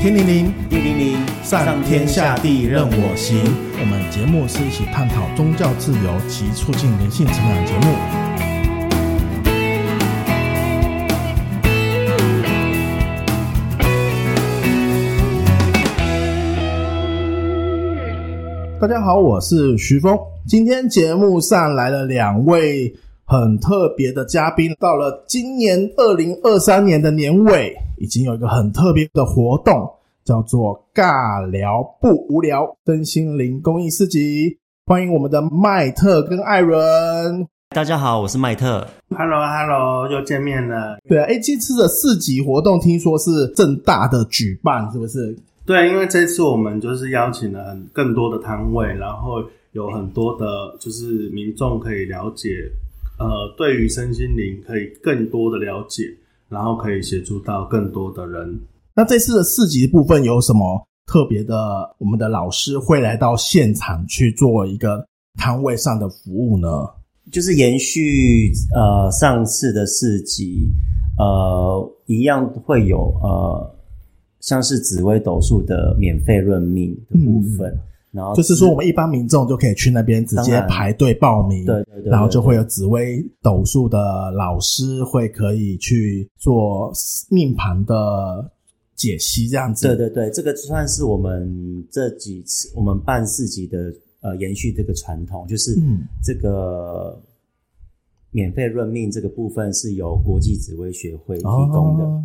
天灵灵，地灵灵，上天下地任我行。我们节目是一起探讨宗教自由及促进灵性成长的节目。大家好，我是徐峰。今天节目上来了两位很特别的嘉宾。到了今年二零二三年的年尾，已经有一个很特别的活动，叫做“尬聊不无聊”身心灵公益市集。欢迎我们的麦特跟艾伦。大家好，我是麦特。Hello，Hello，又见面了。对啊，哎，这次的市集活动听说是正大的举办，是不是？对，因为这次我们就是邀请了很更多的摊位，然后有很多的，就是民众可以了解，呃，对于身心灵可以更多的了解，然后可以协助到更多的人。那这次的四级部分有什么特别的？我们的老师会来到现场去做一个摊位上的服务呢？就是延续呃上次的四级，呃，一样会有呃。像是紫微斗数的免费论命的部分，嗯、然后就是说我们一般民众就可以去那边直接排队报名，对对对，然后就会有紫薇斗数的老师会可以去做命盘的解析，这样子。对对对，这个算是我们这几次我们办市集的呃延续这个传统，就是这个免费论命这个部分是由国际紫薇学会提供的。哦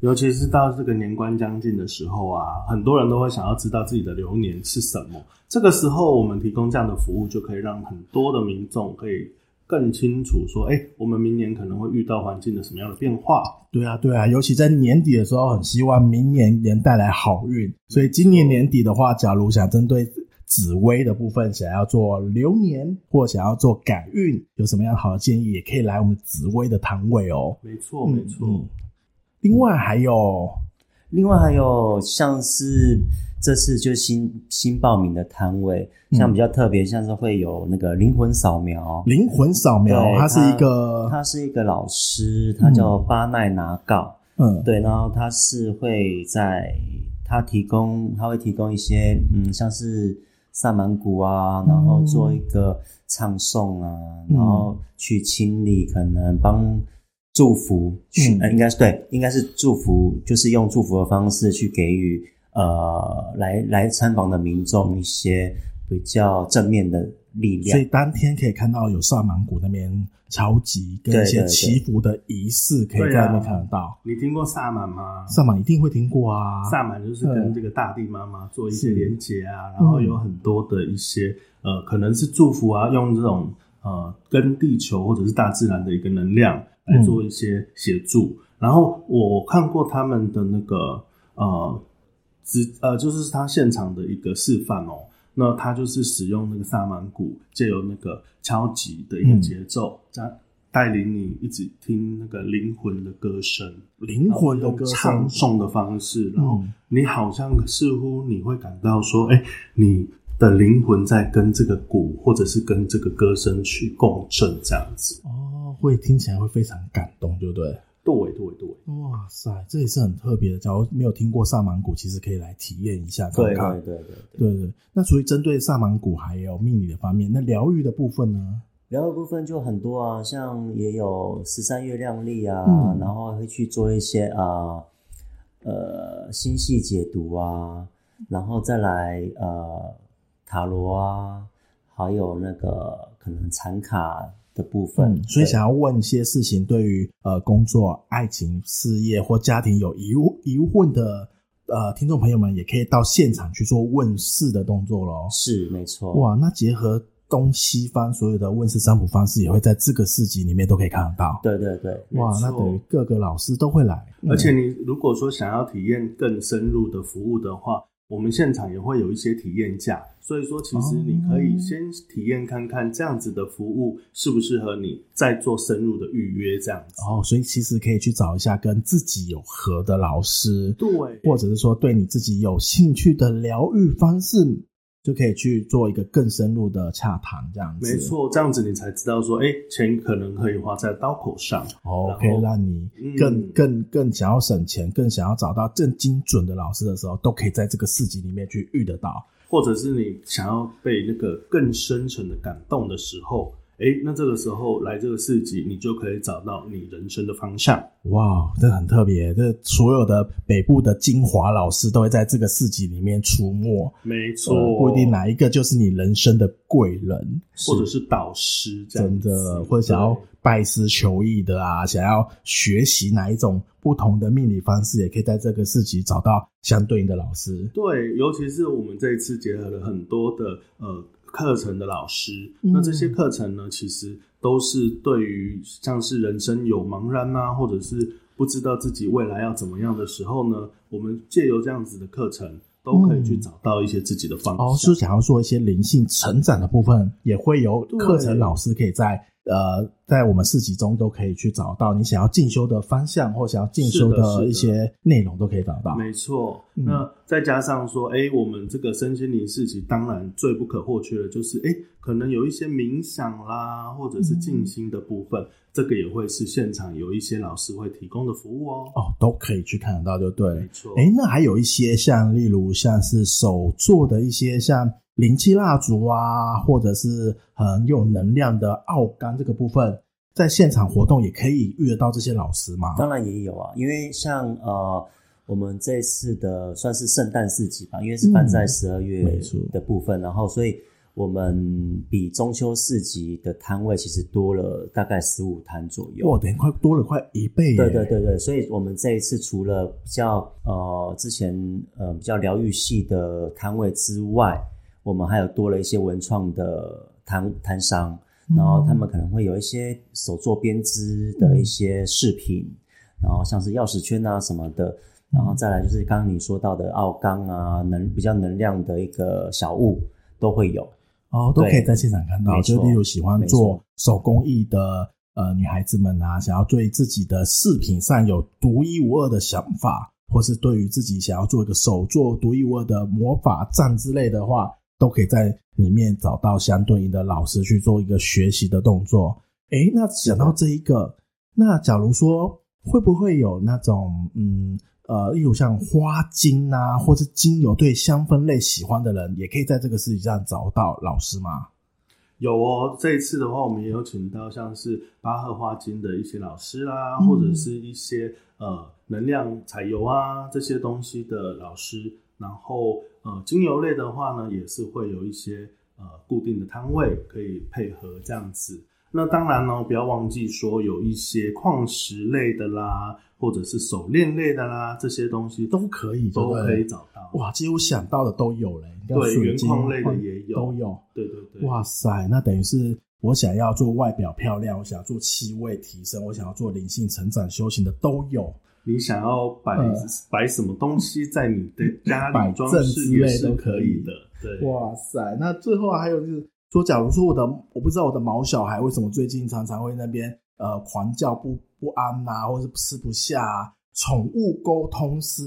尤其是到这个年关将近的时候啊，很多人都会想要知道自己的流年是什么。这个时候，我们提供这样的服务，就可以让很多的民众可以更清楚说：哎，我们明年可能会遇到环境的什么样的变化？对啊，对啊，尤其在年底的时候，很希望明年能带来好运。所以今年年底的话，假如想针对紫薇的部分，想要做流年或想要做改运，有什么样好的建议，也可以来我们紫薇的摊位哦。没错，没错。嗯另外还有，另外还有像是这次就新新报名的摊位，像比较特别，像是会有那个灵魂扫描。灵魂扫描，他是一个，他是一个老师，他叫巴奈拿告。嗯，对，然后他是会在他提供，他会提供一些嗯，像是萨满鼓啊，然后做一个唱诵啊，然后去清理，可能帮。祝福，嗯，呃，应该是对，应该是祝福，就是用祝福的方式去给予呃来来参访的民众一些比较正面的力量。所以当天可以看到有萨满谷那边超级跟一些祈福的仪式，可以在那边看得到。啊，你听过萨满吗？萨满一定会听过啊。萨满就是跟这个大地妈妈做一些连接啊，然后有很多的一些呃，可能是祝福啊，用这种呃跟地球或者是大自然的一个能量。来做一些协助，嗯，然后我看过他们的那个呃，只呃，就是他现场的一个示范哦。那他就是使用那个萨满鼓，借由那个敲击的一个节奏，在，嗯、带领你一直听那个灵魂的歌声，灵魂的歌，唱诵的方式，然后你好像似乎你会感到说，哎，你的灵魂在跟这个鼓，或者是跟这个歌声去共振，这样子哦。会听起来会非常感动，对不对？对对对，哇塞，这也是很特别的。假如没有听过萨满鼓，其实可以来体验一下看看。对对对对对，对，对。那除了针对萨满鼓，还有命理的方面，那疗愈的部分呢？疗愈部分就很多啊，像也有十三月亮历啊，嗯、然后会去做一些啊呃星系解读啊，然后再来呃塔罗啊，还有那个可能禅卡。的部分，嗯，所以想要问一些事情，对于呃工作、爱情、事业或家庭有疑疑问的呃听众朋友们，也可以到现场去做问事的动作咯。是，没错。哇，那结合东西方所有的问世占卜方式，也会在这个市集里面都可以看得到。对对对，哇，那等于各个老师都会来。而且你如果说想要体验更深入的服务的话，我们现场也会有一些体验价，所以说其实你可以先体验看看这样子的服务适不适合你，再做深入的预约这样子。哦，所以其实可以去找一下跟自己有合的老师，对，或者是说对你自己有兴趣的疗愈方式，就可以去做一个更深入的洽谈，这样子。没错，这样子你才知道说，哎，钱可能可以花在刀口上，哦，可以让你更、嗯、更更想要省钱，更想要找到更精准的老师的时候，都可以在这个市集里面去遇得到。或者是你想要被那个更深层的感动的时候。哎，那这个时候来这个市集，你就可以找到你人生的方向。哇，这很特别，这所有的北部的精华老师都会在这个市集里面出没。没错，呃，不一定哪一个就是你人生的贵人，或者是导师，真的，或者想要拜师求艺的啊，想要学习哪一种不同的命理方式，也可以在这个市集找到相对应的老师。对，尤其是我们这一次结合了很多的呃。课程的老师，那这些课程呢，其实都是对于像是人生有茫然啊，或者是不知道自己未来要怎么样的时候呢，我们借由这样子的课程，都可以去找到一些自己的方向。哦，是想要做一些灵性成长的部分，也会有课程老师可以在。呃，在我们市集中都可以去找到你想要进修的方向，或想要进修的一些内容，都可以找到。没错，那再加上说，哎、欸，我们这个身心灵市集，当然最不可或缺的就是，哎、欸，可能有一些冥想啦，或者是静心的部分，嗯、这个也会是现场有一些老师会提供的服务哦。哦，都可以去看得到，就对。没错。哎、欸，那还有一些像，例如像是手做的一些像。灵气蜡烛啊，或者是很有能量的奥钢这个部分，在现场活动也可以遇得到这些老师吗？当然也有啊，因为像呃，我们这次的算是圣诞市集吧，因为是办在十二月的部分，嗯、然后所以我们比中秋市集的摊位其实多了大概十五摊左右。哇，等于快多了快一倍。对对对对，所以我们这一次除了比较呃之前呃比较疗愈系的摊位之外，我们还有多了一些文创的摊摊商，然后他们可能会有一些手做编织的一些饰品，然后像是钥匙圈啊什么的，然后再来就是刚刚你说到的奥钢啊，能比较能量的一个小物都会有哦，都可以在现场看到。就例如喜欢做手工艺的呃女孩子们啊，想要对自己的饰品上有独一无二的想法，或是对于自己想要做一个手作独一无二的魔法杖之类的话。都可以在里面找到相对应的老师去做一个学习的动作。诶，那讲到这一个，那假如说会不会有那种嗯呃，例如像花精啊，或是精油对香氛类喜欢的人，也可以在这个市集上找到老师吗？有哦，这一次的话，我们也有请到像是巴赫花精的一些老师啦，嗯、或者是一些呃能量彩油啊这些东西的老师，然后。呃，精油类的话呢，也是会有一些呃固定的摊位可以配合这样子。那当然呢，不要忘记说有一些矿石类的啦，或者是手链类的啦，这些东西都可以，都可以找到。哇，几乎想到的都有嘞。对，原矿类的也有，都有。对对对。哇塞，那等于是我想要做外表漂亮，我想要做气味提升，我想要做灵性成长修行的都有。你想要摆摆、嗯、什么东西在你的家里装饰之类都可以的。对，哇塞！那最后还有就是说，假如说我的我不知道我的毛小孩为什么最近常常会那边呃狂叫不不安呐、啊，或者是吃不下、啊，宠物沟通师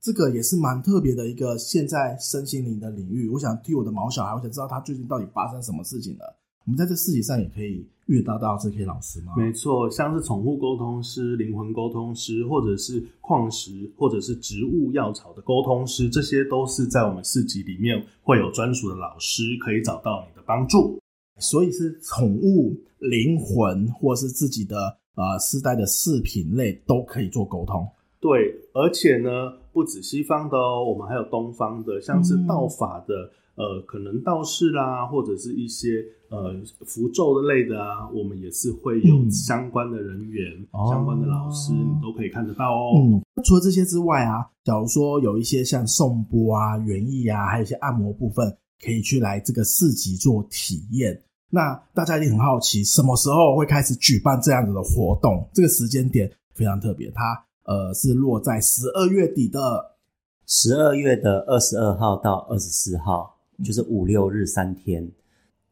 这个也是蛮特别的一个现在身心灵的领域。我想替我的毛小孩，我想知道他最近到底发生什么事情了。我们在这市集上也可以遇到到这些老师吗？没错，像是宠物沟通师、灵魂沟通师，或者是矿石，或者是植物药草的沟通师，这些都是在我们市集里面会有专属的老师可以找到你的帮助。所以是宠物、灵魂，或是自己的呃丝带的饰品类都可以做沟通。对，而且呢，不止西方的哦，我们还有东方的，像是道法的。嗯呃，可能道士啦，或者是一些呃符咒的类的啊，我们也是会有相关的人员、嗯、相关的老师，你都可以看得到哦。嗯，除了这些之外啊，假如说有一些像颂钵啊、园艺啊，还有一些按摩部分，可以去来这个市集做体验。那大家一定很好奇，什么时候会开始举办这样子的活动？这个时间点非常特别，它呃是落在十二月底的十二月的二十二号到二十四号。就是五六日三天，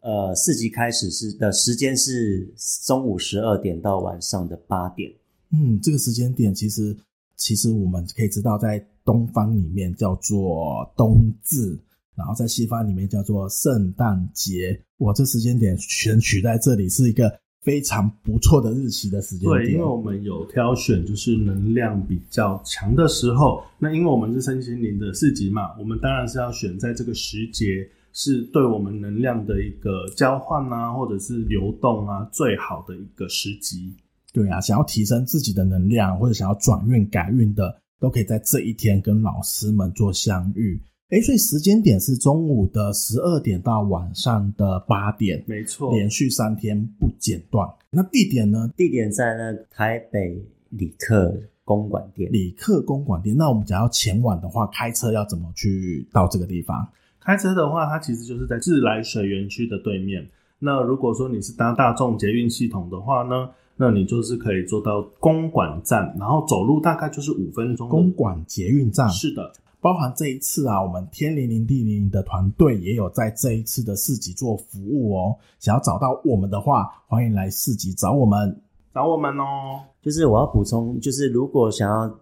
呃，四级开始是的时间是中午十二点到晚上的八点。嗯，这个时间点其实其实我们可以知道，在东方里面叫做冬至，然后在西方里面叫做圣诞节。我这时间点选取在这里是一个非常不错的日期的时间点。对，因为我们有挑选就是能量比较强的时候。那因为我们是身心灵的四级嘛，我们当然是要选在这个时节，是对我们能量的一个交换啊，或者是流动啊，最好的一个时机。对啊，想要提升自己的能量，或者想要转运改运的，都可以在这一天跟老师们做相遇。哎，所以时间点是中午的十二点到晚上的八点，没错，连续三天不间断。那地点呢？地点在那台北里克公馆店。里克公馆店。那我们假如要前往的话，开车要怎么去到这个地方？开车的话，它其实就是在自来水园区的对面。那如果说你是搭大众捷运系统的话呢？那你就是可以坐到公馆站，然后走路大概就是五分钟。公馆捷运站是的，包含这一次啊，我们天灵灵地灵灵的团队也有在这一次的市集做服务哦。想要找到我们的话，欢迎来市集找我们，找我们哦。就是我要补充，就是如果想要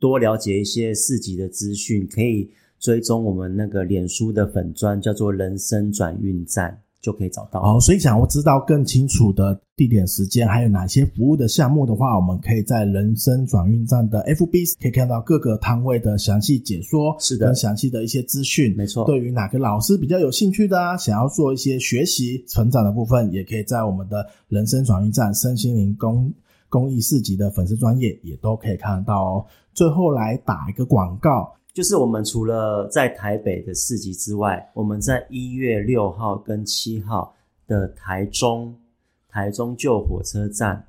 多了解一些市集的资讯，可以追踪我们那个脸书的粉砖，叫做人生转运站。就可以找到哦，所以想要知道更清楚的地点、时间，还有哪些服务的项目的话，我们可以在人生转运站的 FB 可以看到各个摊位的详细解说，是的，跟详细的一些资讯。没错，对于哪个老师比较有兴趣的啊，想要做一些学习成长的部分，也可以在我们的人生转运站身心灵公公益四级的粉丝专业也都可以看得到哦。最后来打一个广告。就是我们除了在台北的市集之外，我们在一月六号跟七号的台中台中旧火车站，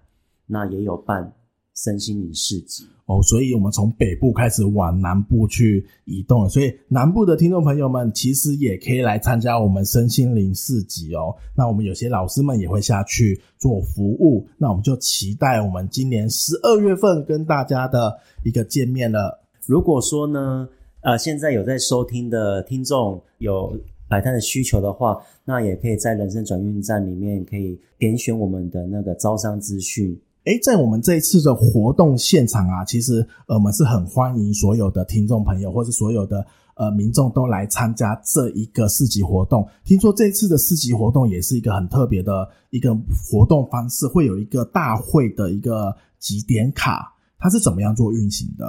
那也有办身心灵市集哦。所以，我们从北部开始往南部去移动，所以南部的听众朋友们其实也可以来参加我们身心灵市集哦。那我们有些老师们也会下去做服务，那我们就期待我们今年十二月份跟大家的一个见面了。如果说呢，呃，现在有在收听的听众有摆摊的需求的话，那也可以在人生转运站里面可以点选我们的那个招商资讯。诶，在我们这一次的活动现场啊，其实我们是很欢迎所有的听众朋友或是所有的呃民众都来参加这一个市集活动。听说这一次的市集活动也是一个很特别的一个活动方式，会有一个大会的一个集点卡，它是怎么样做运行的？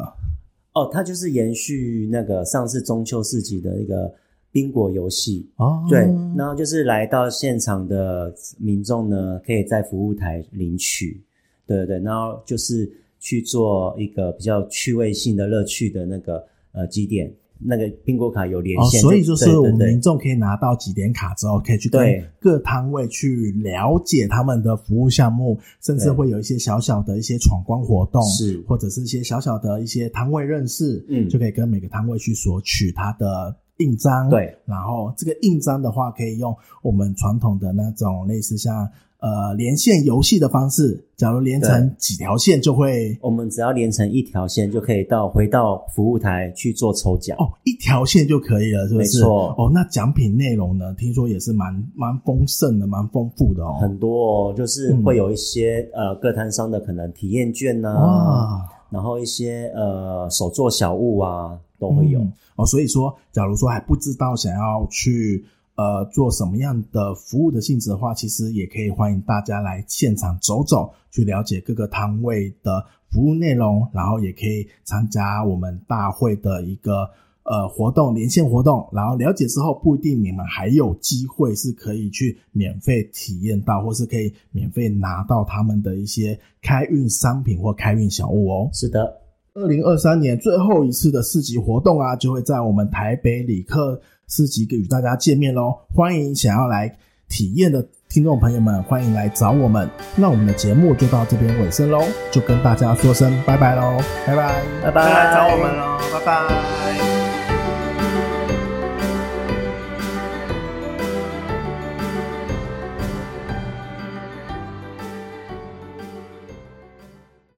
哦，它就是延续那个上次中秋市集的一个宾果游戏哦，对，然后就是来到现场的民众呢，可以在服务台领取，对对对，然后就是去做一个比较趣味性的乐趣的那个呃几点。那个苹果卡有连线，哦，所以就是我们民众可以拿到几点卡之后，可以去跟各摊位去了解他们的服务项目，甚至会有一些小小的一些闯关活动，是。或者是一些小小的一些摊位认识，嗯，就可以跟每个摊位去索取他的印章，对，然后这个印章的话，可以用我们传统的那种类似像。呃，连线游戏的方式，假如连成几条线就会，我们只要连成一条线就可以到回到服务台去做抽奖哦，一条线就可以了，是不是？没错哦，那奖品内容呢？听说也是蛮蛮丰盛的，蛮丰富的哦。很多哦，就是会有一些、嗯、呃各摊商的可能体验券呐、然后一些呃手作小物啊都会有、嗯、哦。所以说，假如说还不知道想要去。呃，做什么样的服务的性质的话，其实也可以欢迎大家来现场走走，去了解各个摊位的服务内容，然后也可以参加我们大会的一个呃活动连线活动，然后了解之后，不一定你们还有机会是可以去免费体验到，或是可以免费拿到他们的一些开运商品或开运小物哦。是的，二零二三年最后一次的市集活动啊，就会在我们台北里克。市集与大家见面喽！欢迎想要来体验的听众朋友们，欢迎来找我们。那我们的节目就到这边尾声喽，就跟大家说声拜拜喽，拜拜，拜拜，来找我们喽，拜拜。